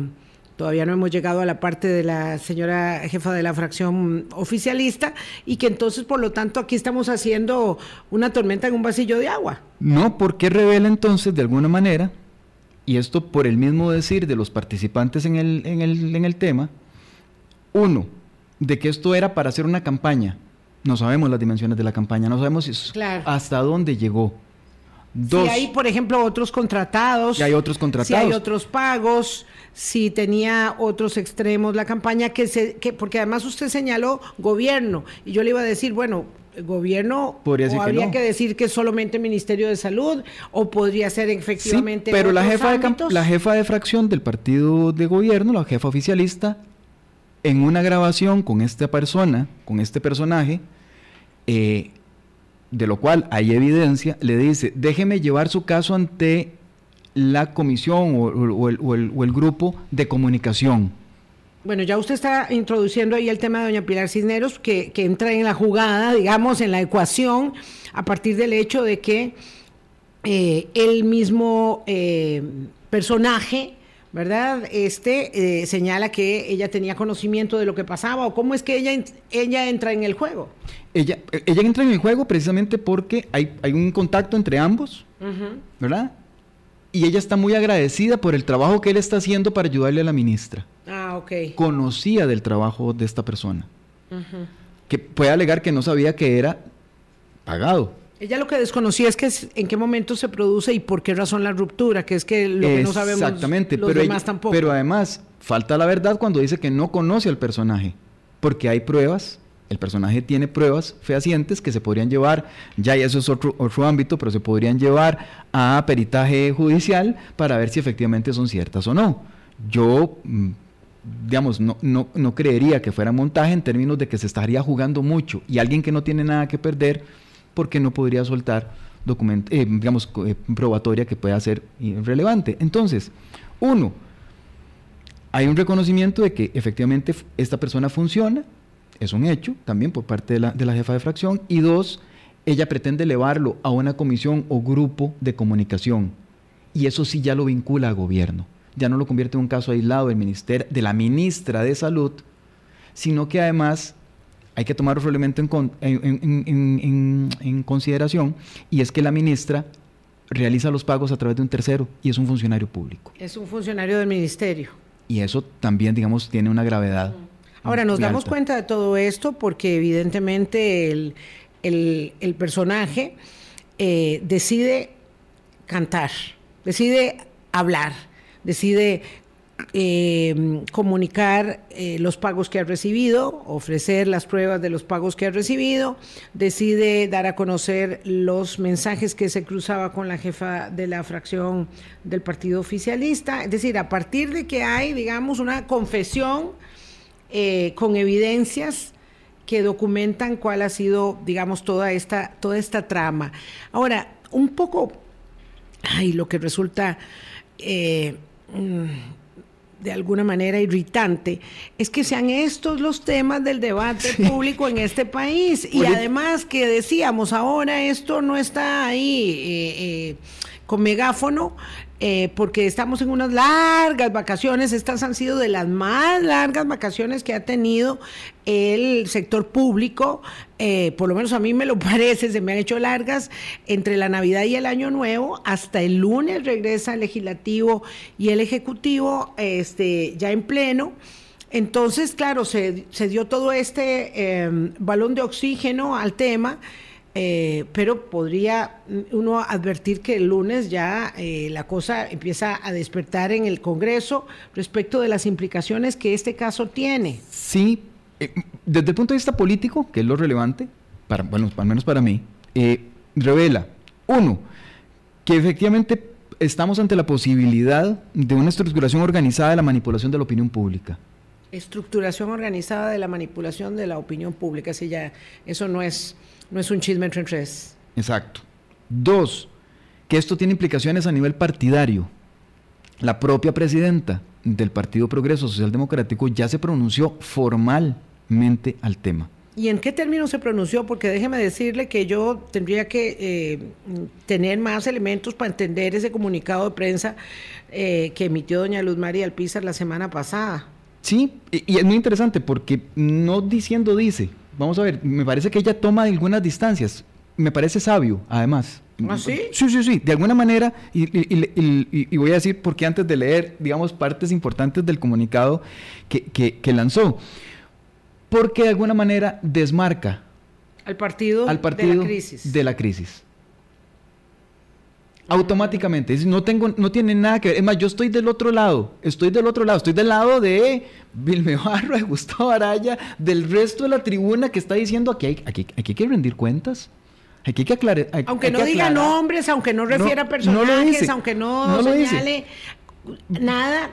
todavía no hemos llegado a la parte de la señora jefa de la fracción oficialista y que entonces, por lo tanto, aquí estamos haciendo una tormenta en un vasillo de agua. No, porque revela entonces de alguna manera, y esto por el mismo decir de los participantes en el, en el, en el tema, uno, de que esto era para hacer una campaña. No sabemos las dimensiones de la campaña, no sabemos si- Claro. hasta dónde llegó. Dos, Si hay, por ejemplo, otros contratados. Si hay otros contratados. Si hay otros pagos, si tenía otros extremos la campaña, que se, que, porque además usted señaló gobierno, y yo le iba a decir, bueno, gobierno, Podría o decir que habría no. que decir que solamente Ministerio de Salud, o podría ser sí, efectivamente. pero la jefa, de, ámbitos. la jefa de fracción del partido de gobierno, la jefa oficialista, en una grabación con esta persona, con este personaje, eh, de lo cual hay evidencia, le dice, déjeme llevar su caso ante la comisión o, el, grupo de comunicación. Bueno, ya usted está introduciendo ahí el tema de doña Pilar Cisneros, que, entra en la jugada, digamos, en la ecuación, a partir del hecho de que eh, el mismo eh, personaje, ¿verdad? Este eh, señala que ella tenía conocimiento de lo que pasaba, o cómo es que ella, ella entra en el juego. Ella, ella entra en el juego precisamente porque hay, hay un contacto entre ambos, ¿verdad? y ella está muy agradecida por el trabajo que él está haciendo para ayudarle a la ministra. Ah, ok. Conocía del trabajo de esta persona. Que puede alegar que no sabía que era pagado. Ella lo que desconocía es que en qué momento se produce y por qué razón la ruptura, que es que lo que no sabemos Exactamente, los pero demás tampoco. Pero además, falta la verdad cuando dice que no conoce al personaje, porque hay pruebas el personaje tiene pruebas fehacientes que se podrían llevar, ya y eso es otro, ámbito, pero se podrían llevar a peritaje judicial para ver si efectivamente son ciertas o no. Yo, mm, digamos, no, no, no creería que fuera montaje en términos de que se estaría jugando mucho y alguien que no tiene nada que perder, porque no podría soltar documento, eh, digamos, eh, probatoria que pueda ser relevante. Entonces, uno, hay un reconocimiento de que efectivamente esta persona funciona, es un hecho también por parte de la, de la jefa de fracción. Y dos, ella pretende elevarlo a una comisión o grupo de comunicación. Y eso sí ya lo vincula al gobierno. Ya no lo convierte en un caso aislado del ministerio, de la ministra de Salud, sino que además hay que tomar otro elemento en, en, consideración, y es que la ministra realiza los pagos a través de un tercero y es un funcionario público. Es un funcionario del ministerio. Y eso también, digamos, tiene una gravedad. Ahora, nos damos cuenta de todo esto porque evidentemente el, personaje eh, decide cantar, decide hablar, decide eh, comunicar eh, los pagos que ha recibido, ofrecer las pruebas de los pagos que ha recibido, decide dar a conocer los mensajes que se cruzaba con la jefa de la fracción del partido oficialista, es decir, a partir de que hay, digamos, una confesión eh, con evidencias que documentan cuál ha sido, digamos, toda esta, toda esta trama. Ahora, un poco, ay, lo que resulta eh, mm, de alguna manera irritante es que sean estos los temas del debate público en este país. Y además que decíamos, ahora esto no está ahí. Eh, con megáfono, eh, porque estamos en unas largas vacaciones. Estas han sido de las más largas vacaciones que ha tenido el sector público. Eh, por lo menos a mí me lo parece, se me han hecho largas entre la Navidad y el Año Nuevo. Hasta el lunes regresa el legislativo y el ejecutivo este, ya en pleno. Entonces, claro, se, dio todo este eh, balón de oxígeno al tema. Eh, pero podría uno advertir que el lunes ya eh, la cosa empieza a despertar en el Congreso respecto de las implicaciones que este caso tiene. Sí, eh, desde el punto de vista político, que es lo relevante, para, bueno, al menos para mí, revela, uno, que efectivamente estamos ante la posibilidad de una estructuración organizada de la manipulación de la opinión pública. Estructuración organizada de la manipulación de la opinión pública, si ya eso no es no es un chisme entre tres. Exacto. Dos, que esto tiene implicaciones a nivel partidario. La propia presidenta del Partido Progreso Social Democrático ya se pronunció formalmente al tema. ¿Y en qué términos se pronunció? Porque déjeme decirle que yo tendría que eh, tener más elementos para entender ese comunicado de prensa eh, que emitió doña Luz María Alpizar la semana pasada. Sí, y es muy interesante porque no diciendo dice, vamos a ver, me parece que ella toma algunas distancias. Me parece sabio, además. ¿Ah, sí? Sí, sí, sí. De alguna manera, y, voy a decir porque antes de leer, digamos, partes importantes del comunicado que, lanzó. Porque de alguna manera desmarca al partido, al partido de la crisis. De la crisis automáticamente. No, tengo, no tiene nada que ver. Es más, yo estoy del otro lado. Estoy del otro lado. Estoy del lado de Vilme Barro, de Gustavo Araya, del resto de la tribuna que está diciendo aquí hay, aquí, hay que rendir cuentas. Aquí hay que aclarar. aunque no diga nombres, aunque no refiera personajes, aunque no, señale nada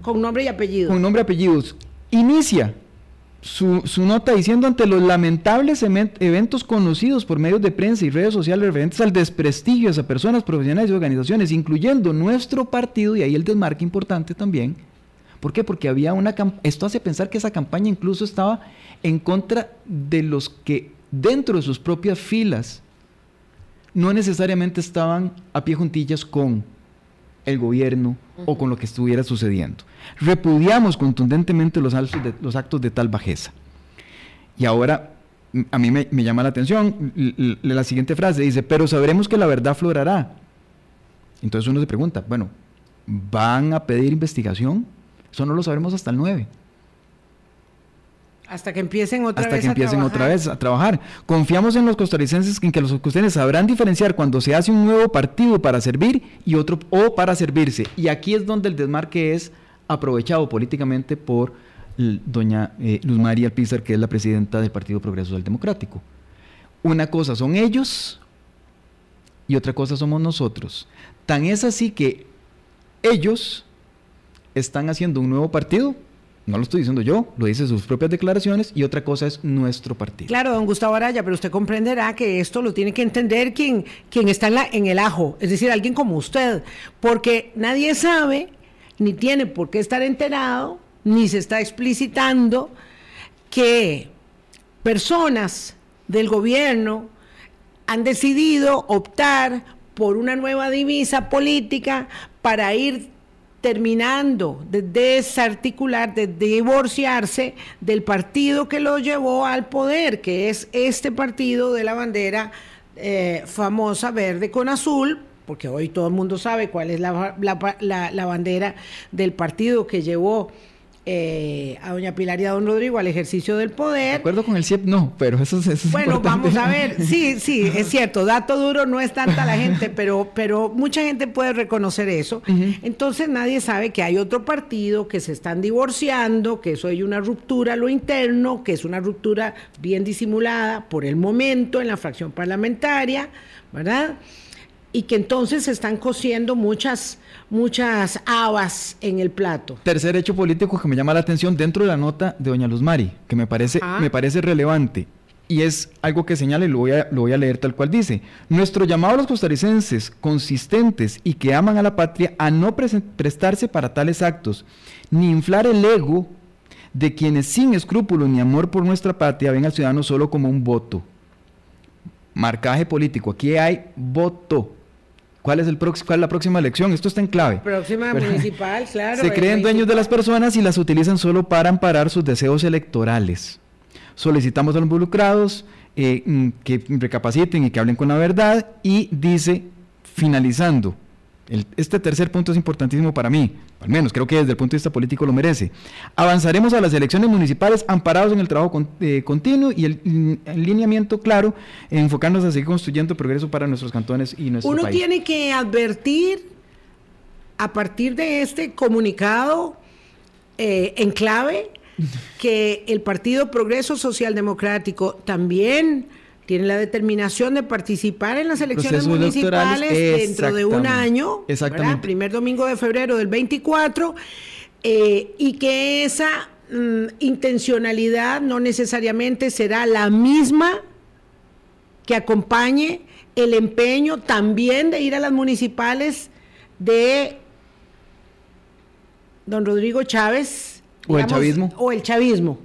con nombre y apellido. Con nombre y apellidos. inicia su, nota diciendo ante los lamentables eventos conocidos por medios de prensa y redes sociales referentes al desprestigio a personas profesionales y organizaciones, incluyendo nuestro partido, y ahí el desmarque importante también. ¿Por qué? Porque había una esto hace pensar que esa campaña incluso estaba en contra de los que dentro de sus propias filas no necesariamente estaban a pie juntillas con el gobierno o con lo que estuviera sucediendo. Repudiamos contundentemente los actos de, tal bajeza. Y ahora a mí me, llama la atención la siguiente frase, dice, pero sabremos que la verdad florará. Entonces uno se pregunta, bueno, ¿van a pedir investigación? Eso no lo sabremos hasta el 9. Hasta que empiecen otra Hasta vez que empiecen otra vez a trabajar. Confiamos en los costarricenses en que los costarricenses sabrán diferenciar cuando se hace un nuevo partido para servir y otro o para servirse. Y aquí es donde el desmarque es aprovechado políticamente por doña eh, Luz María Alpizar, que es la presidenta del Partido Progreso Social Democrático. Una cosa son ellos y otra cosa somos nosotros. Tan es así que ellos están haciendo un nuevo partido no lo estoy diciendo yo, lo dice sus propias declaraciones y otra cosa es nuestro partido. Claro, don Gustavo Araya, pero usted comprenderá que esto lo tiene que entender quien, quien está en, en el ajo, es decir, alguien como usted, porque nadie sabe, ni tiene por qué estar enterado, ni se está explicitando que personas del gobierno han decidido optar por una nueva divisa política para ir terminando de desarticular, de divorciarse del partido que lo llevó al poder, que es este partido de la bandera eh, famosa verde con azul, porque hoy todo el mundo sabe cuál es la, la bandera del partido que llevó eh, a doña Pilar y a don Rodrigo al ejercicio del poder. De acuerdo con el CIEP, no, pero eso, es Bueno, vamos a ver, sí, sí, es cierto, dato duro no es tanta la gente, pero, pero mucha gente puede reconocer eso. Entonces nadie sabe que hay otro partido, que se están divorciando, que eso hay una ruptura a lo interno, que es una ruptura bien disimulada por el momento en la fracción parlamentaria, ¿verdad? Y que entonces se están cociendo muchas, muchas habas en el plato. Tercer hecho político que me llama la atención dentro de la nota de doña Luz Mari, que me parece, ah. me parece relevante. Y es algo que señala y lo voy, a, lo voy a leer tal cual dice. Nuestro llamado a los costarricenses consistentes y que aman a la patria a no prestarse para tales actos, ni inflar el ego de quienes sin escrúpulos ni amor por nuestra patria ven al ciudadano solo como un voto. Marcaje político. Aquí hay voto. ¿Cuál es, el ¿Cuál es la próxima elección? Esto está en clave. Próxima municipal, claro. Se creen dueños de las personas y las utilizan solo para amparar sus deseos electorales. Solicitamos a los involucrados eh, mm, que recapaciten y que hablen con la verdad y dice, finalizando, este tercer punto es importantísimo para mí, al menos creo que desde el punto de vista político lo merece. Avanzaremos a las elecciones municipales amparados en el trabajo eh, continuo y el, lineamiento claro, enfocándonos a seguir construyendo progreso para nuestros cantones y nuestro Uno país. Uno tiene que advertir a partir de este comunicado eh, en clave que el Partido Progreso Social Democrático también tiene la determinación de participar en las elecciones municipales dentro de un año, exactamente. primer domingo de febrero del 24, eh, y que esa mm, intencionalidad no necesariamente será la misma que acompañe el empeño también de ir a las municipales de don Rodrigo Chávez. o el chavismo. O el chavismo.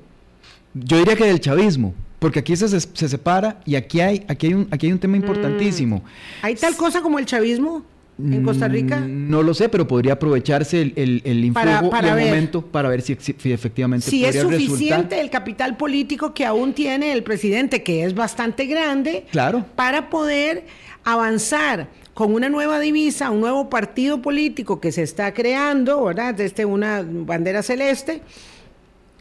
Yo diría que del chavismo. Porque aquí se, se, separa y aquí hay, aquí hay, un, aquí hay un tema mm. importantísimo. ¿Hay tal cosa como el chavismo? en Costa Rica? Mm, no lo sé, pero podría aprovecharse el, el, el influjo para, y el momento para ver si, efectivamente si es suficiente el capital político que aún tiene el presidente, que es bastante grande, claro. para poder avanzar con una nueva divisa, un nuevo partido político que se está creando, ¿verdad? Desde una bandera celeste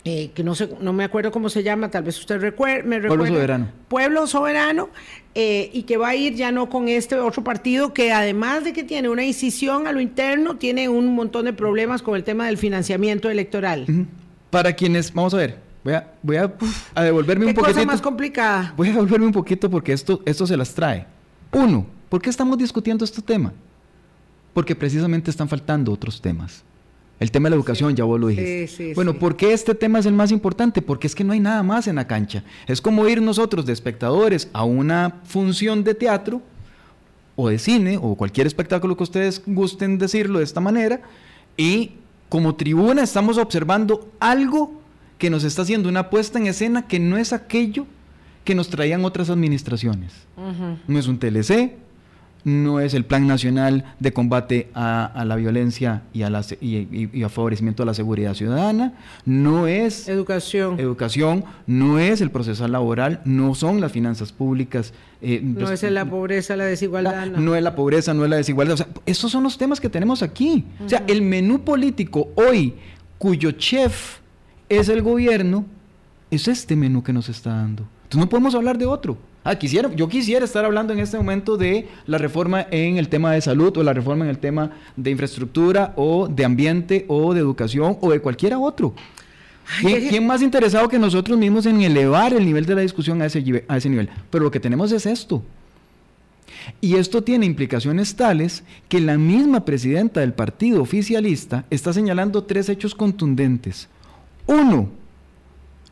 eh, que no sé, no me acuerdo cómo se llama, tal vez usted recuerde, me recuerde. Pueblo Soberano. Pueblo Soberano, eh, y que va a ir ya no con este otro partido que además de que tiene una incisión a lo interno, tiene un montón de problemas con el tema del financiamiento electoral. Para quienes, vamos a ver, voy a, voy a, devolverme un poquito. cosa más complicada. Voy a devolverme un poquito porque esto, esto se las trae. Uno, ¿por qué estamos discutiendo este tema? Porque precisamente están faltando otros temas El tema de la educación, ya vos lo dijiste. bueno, ¿por qué este tema es el más importante? Porque es que no hay nada más en la cancha. Es como ir nosotros de espectadores a una función de teatro o de cine o cualquier espectáculo que ustedes gusten decirlo de esta manera y como tribuna estamos observando algo que nos está haciendo una puesta en escena que no es aquello que nos traían otras administraciones. No es un TLC, no es el Plan Nacional de Combate a, la Violencia y a, la, y, a favorecimiento de la seguridad ciudadana, no es educación, educación no es el procesal laboral, no son las finanzas públicas. Eh, no pues, es la pobreza, la desigualdad. no. es la pobreza, no es la desigualdad. O sea, estos son los temas que tenemos aquí. O sea, el menú político hoy, cuyo chef es el gobierno, es este menú que nos está dando. Entonces no podemos hablar de otro. Ah, quisiera, yo quisiera estar hablando en este momento de la reforma en el tema de salud o la reforma en el tema de infraestructura o de ambiente o de educación o de cualquiera otro. ¿Quién, más interesado que nosotros mismos en elevar el nivel de la discusión a ese, a ese nivel? Pero lo que tenemos es esto. Y esto tiene implicaciones tales que la misma presidenta del partido oficialista está señalando tres hechos contundentes. Uno,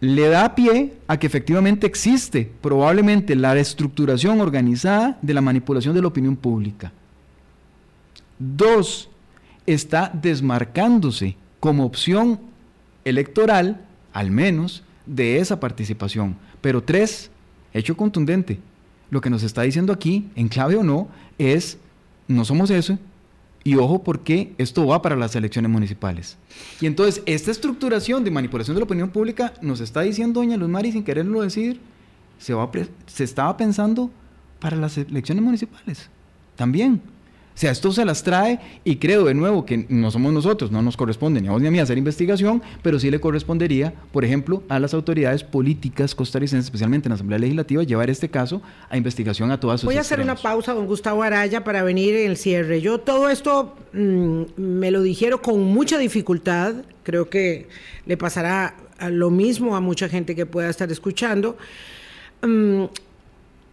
le da pie a que efectivamente existe probablemente la estructuración organizada de la manipulación de la opinión pública. Dos, está desmarcándose como opción electoral, al menos, de esa participación. Pero tres, hecho contundente, lo que nos está diciendo aquí, en clave o no, es, no somos eso, y ojo porque esto va para las elecciones municipales. Y entonces, esta estructuración de manipulación de la opinión pública nos está diciendo doña Luz Mari sin quererlo decir, se, va se estaba pensando para las elecciones municipales. También. O sea, esto se las trae y creo de nuevo que no somos nosotros, no nos corresponde ni a vos ni a mí hacer investigación, pero sí le correspondería, por ejemplo, a las autoridades políticas costarricenses, especialmente en la Asamblea Legislativa, llevar este caso a investigación a todas sus Voy a hacer una pausa, don Gustavo Araya, para venir en el cierre. Yo todo esto mm, me lo dijeron con mucha dificultad, creo que le pasará lo mismo a mucha gente que pueda estar escuchando. Mm,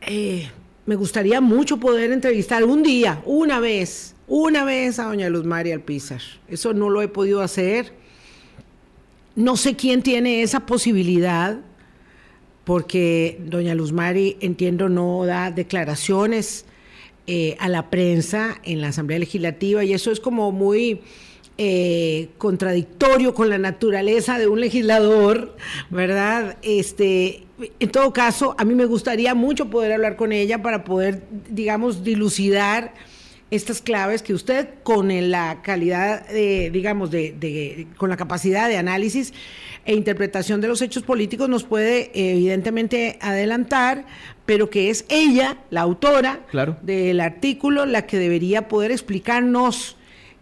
eh, me gustaría mucho poder entrevistar un día, una vez, una vez a doña Luz María Alpizar. Eso no lo he podido hacer. No sé quién tiene esa posibilidad, porque doña Luz Mari, entiendo, no da declaraciones eh, a la prensa en la Asamblea Legislativa y eso es como muy eh, contradictorio con la naturaleza de un legislador, ¿verdad? Este, en todo caso, a mí me gustaría mucho poder hablar con ella para poder, digamos, dilucidar estas claves que usted con la calidad, de, digamos, de, con la capacidad de análisis e interpretación de los hechos políticos nos puede evidentemente adelantar, pero que es ella, la autora del artículo, la que debería poder explicarnos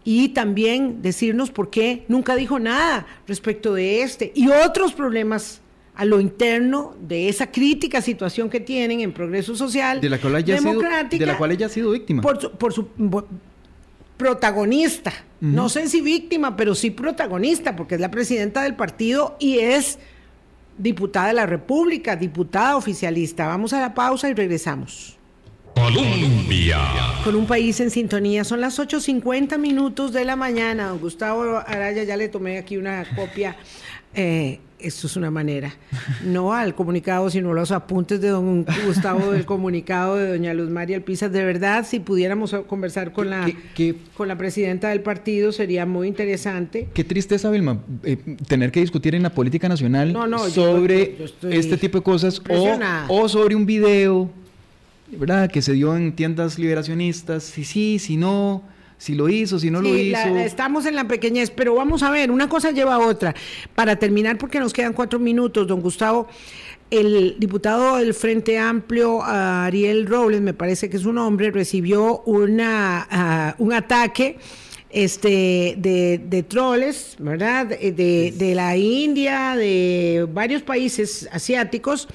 y también decirnos por qué nunca dijo nada respecto de este y otros problemas a lo interno de esa crítica situación que tienen en progreso social de la cual ella democrática, sido, de la cual ella ha sido víctima. Por su, por su protagonista. No sé si víctima pero sí protagonista porque es la presidenta del partido y es diputada de la República diputada oficialista. Vamos a la pausa y regresamos Colombia. Con un país en sintonía. Son las 8.50 minutos de la mañana. Don Gustavo Araya, ya le tomé aquí una copia. Eh, esto es una manera. No al comunicado, sino a los apuntes de don Gustavo del comunicado de doña Luz María Alpizas. De verdad, si pudiéramos conversar con la, con la presidenta del partido, sería muy interesante. Qué tristeza, Vilma, eh, tener que discutir en la política nacional sobre este tipo de cosas o, o sobre un video ¿verdad? Que se dio en tiendas liberacionistas, si sí, si no, si lo hizo, si no lo hizo. estamos en la pequeñez, pero vamos a ver, una cosa lleva a otra. Para terminar, porque nos quedan cuatro minutos, don Gustavo, el diputado del Frente Amplio, Ariel Robles, me parece que es un hombre, recibió una, ah, un ataque este, de, de troles, ¿verdad? De, de la India, de varios países asiáticos,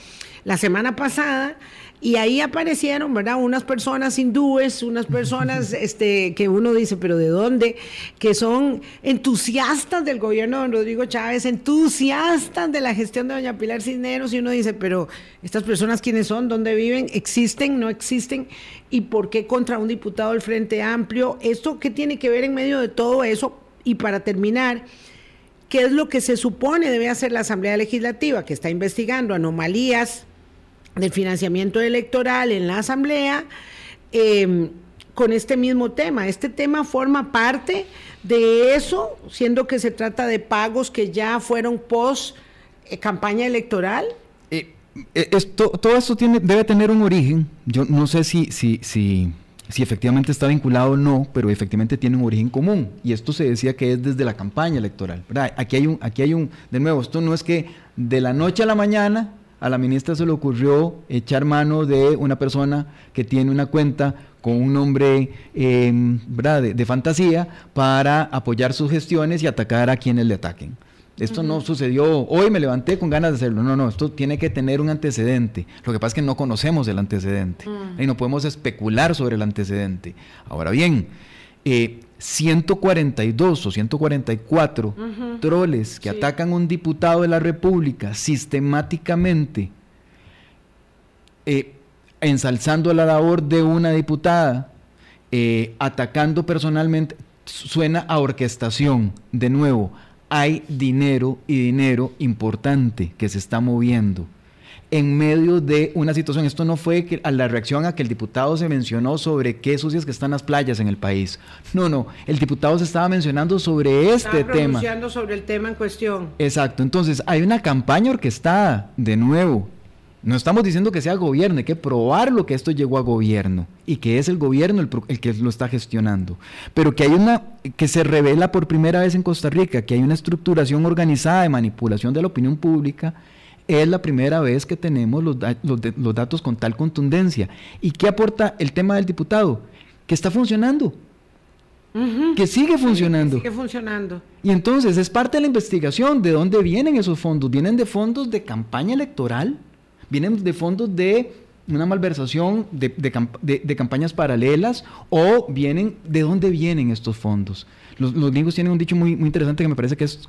la semana pasada y ahí aparecieron, ¿verdad? Unas personas hindúes, unas personas este, que uno dice, pero ¿de dónde? Que son entusiastas del gobierno de don Rodrigo Chávez, entusiastas de la gestión de doña Pilar Cisneros, y uno dice, pero ¿estas personas quiénes son? ¿Dónde viven? ¿Existen? ¿No existen? ¿Y por qué contra un diputado del Frente Amplio? ¿Esto qué tiene que ver en medio de todo eso? Y para terminar, ¿qué es lo que se supone debe hacer la Asamblea Legislativa, que está investigando anomalías del financiamiento electoral en la Asamblea eh, con este mismo tema? Este tema forma parte de eso, siendo que se trata de pagos que ya fueron post eh, campaña electoral. Eh, eh, esto, todo esto tiene, debe tener un origen. Yo no sé si, si, si, si efectivamente está vinculado o no, pero efectivamente tiene un origen común. Y esto se decía que es desde la campaña electoral. ¿verdad? Aquí hay un, aquí hay un, de nuevo, esto no es que de la noche a la mañana a la ministra se le ocurrió echar mano de una persona que tiene una cuenta con un nombre eh, ¿verdad? De, de, fantasía para apoyar sus gestiones y atacar a quienes le ataquen. Esto uh -huh. no sucedió, hoy me levanté con ganas de hacerlo, no, no, esto tiene que tener un antecedente. Lo que pasa es que no conocemos el antecedente uh -huh. y no podemos especular sobre el antecedente. Ahora bien, eh, 142 o 144 uh -huh. troles que sí. atacan a un diputado de la República sistemáticamente, eh, ensalzando la labor de una diputada, eh, atacando personalmente, suena a orquestación. De nuevo, hay dinero y dinero importante que se está moviendo en medio de una situación. Esto no fue que, a la reacción a que el diputado se mencionó sobre qué sucias que están las playas en el país. No, no, el diputado se estaba mencionando sobre este estaba tema. sobre el tema en cuestión. Exacto, entonces hay una campaña orquestada, de nuevo. No estamos diciendo que sea gobierno, hay que probar lo que esto llegó a gobierno y que es el gobierno el, el, que lo está gestionando. Pero que hay una, que se revela por primera vez en Costa Rica, que hay una estructuración organizada de manipulación de la opinión pública es la primera vez que tenemos los, los, los, datos con tal contundencia. ¿Y qué aporta el tema del diputado? Que está funcionando. Uh -huh. Que sigue funcionando. Sí, sigue funcionando. Y entonces es parte de la investigación de dónde vienen esos fondos. Vienen de fondos de campaña electoral, vienen de fondos de una malversación de, de, de, de campañas paralelas o vienen de dónde vienen estos fondos. Los, los gringos tienen un dicho muy, muy interesante que me parece que es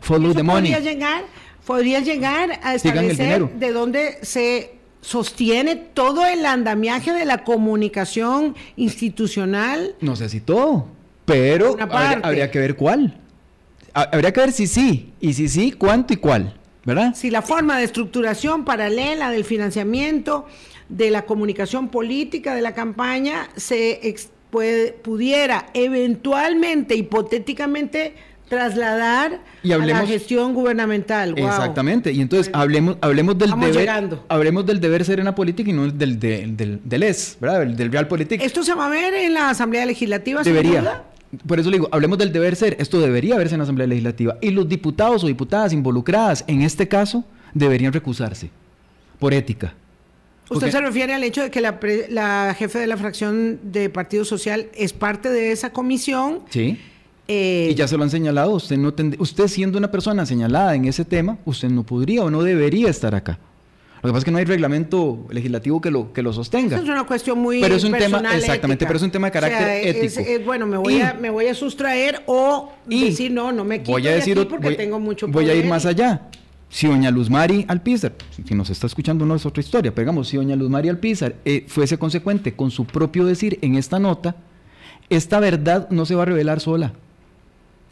follow the money. Llegar podría llegar a establecer de dónde se sostiene todo el andamiaje de la comunicación institucional. No sé si todo, pero habría, habría, que ver cuál. Habría que ver si sí, y si sí, cuánto y cuál, ¿verdad? Si la forma de estructuración paralela del financiamiento, de la comunicación política de la campaña, se puede, pudiera eventualmente, hipotéticamente, trasladar y hablemos, a la gestión gubernamental. Wow. Exactamente. Y entonces bueno, hablemos, hablemos del deber, llegando. hablemos del deber ser en la política y no del, del, del, del ES, ¿verdad? Del, del Real Política. ¿Esto se va a ver en la Asamblea Legislativa? Debería. Por eso le digo, hablemos del deber ser. Esto debería verse en la Asamblea Legislativa. Y los diputados o diputadas involucradas en este caso deberían recusarse por ética. ¿Usted se refiere al hecho de que la, la jefe de la fracción de Partido Social es parte de esa comisión? Sí eh, y ya se lo han señalado, usted, no usted siendo una persona señalada en ese tema, usted no podría o no debería estar acá. Lo que pasa es que no hay reglamento legislativo que lo, que lo sostenga. Es una cuestión muy pero es un tema Exactamente, ética. pero es un tema de carácter o sea, ético. Es, bueno, me voy, y, a, me voy a sustraer o y decir, no, no me quito voy a decir, de aquí porque voy, tengo mucho Voy poder. a ir más allá. Si doña Luz Mari Alpizar, si nos está escuchando no es otra historia, pero digamos, si doña Luz Mari Alpizar eh, fuese consecuente con su propio decir en esta nota, esta verdad no se va a revelar sola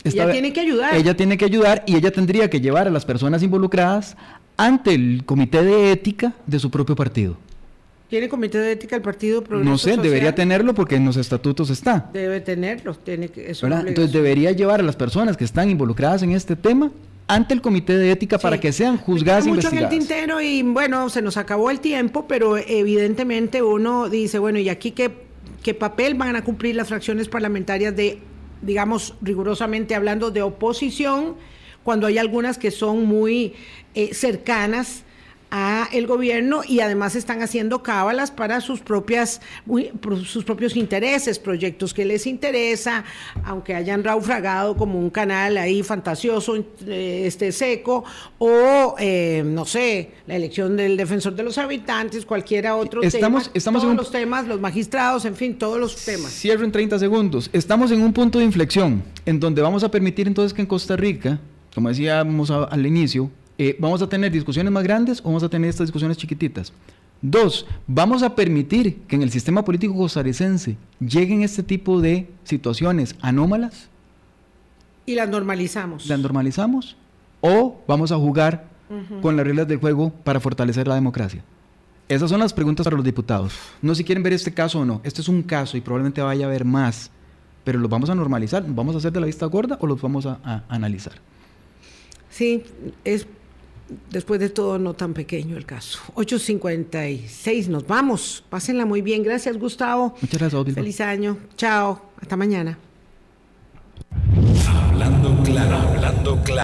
ella tiene que ayudar. Ella tiene que ayudar y ella tendría que llevar a las personas involucradas ante el comité de ética de su propio partido. ¿Tiene comité de ética el Partido Progreso No sé, Social? debería tenerlo porque en los estatutos está. Debe tenerlo, tiene que eso Entonces debería llevar a las personas que están involucradas en este tema ante el comité de ética sí. para que sean juzgadas e mucho en el tintero y bueno, se nos acabó el tiempo, pero evidentemente uno dice, bueno, ¿y aquí qué, qué papel van a cumplir las fracciones parlamentarias de digamos, rigurosamente hablando de oposición, cuando hay algunas que son muy eh, cercanas a el gobierno y además están haciendo cábalas para sus propias sus propios intereses, proyectos que les interesa, aunque hayan raufragado como un canal ahí fantasioso, eh, este seco, o eh, no sé, la elección del defensor de los habitantes, cualquiera otro estamos, tema, estamos todos en un... los temas, los magistrados, en fin, todos los temas. Cierro en 30 segundos. Estamos en un punto de inflexión en donde vamos a permitir entonces que en Costa Rica, como decíamos al inicio, eh, ¿vamos a tener discusiones más grandes o vamos a tener estas discusiones chiquititas? Dos, ¿vamos a permitir que en el sistema político costarricense lleguen este tipo de situaciones anómalas? Y las normalizamos. ¿Las normalizamos? ¿O vamos a jugar con las reglas del juego para fortalecer la democracia? Esas son las preguntas para los diputados. No si quieren ver este caso o no. Este es un caso y probablemente vaya a haber más. Pero los vamos a normalizar. ¿Nos vamos a hacer de la vista gorda o los vamos a, a analizar? Sí, es después de todo no tan pequeño el caso. 8.56, nos vamos. Pásenla muy bien. Gracias, Gustavo. Muchas gracias, Odildo. Feliz año. Chao. Hasta mañana. Hablando claro, hablando claro.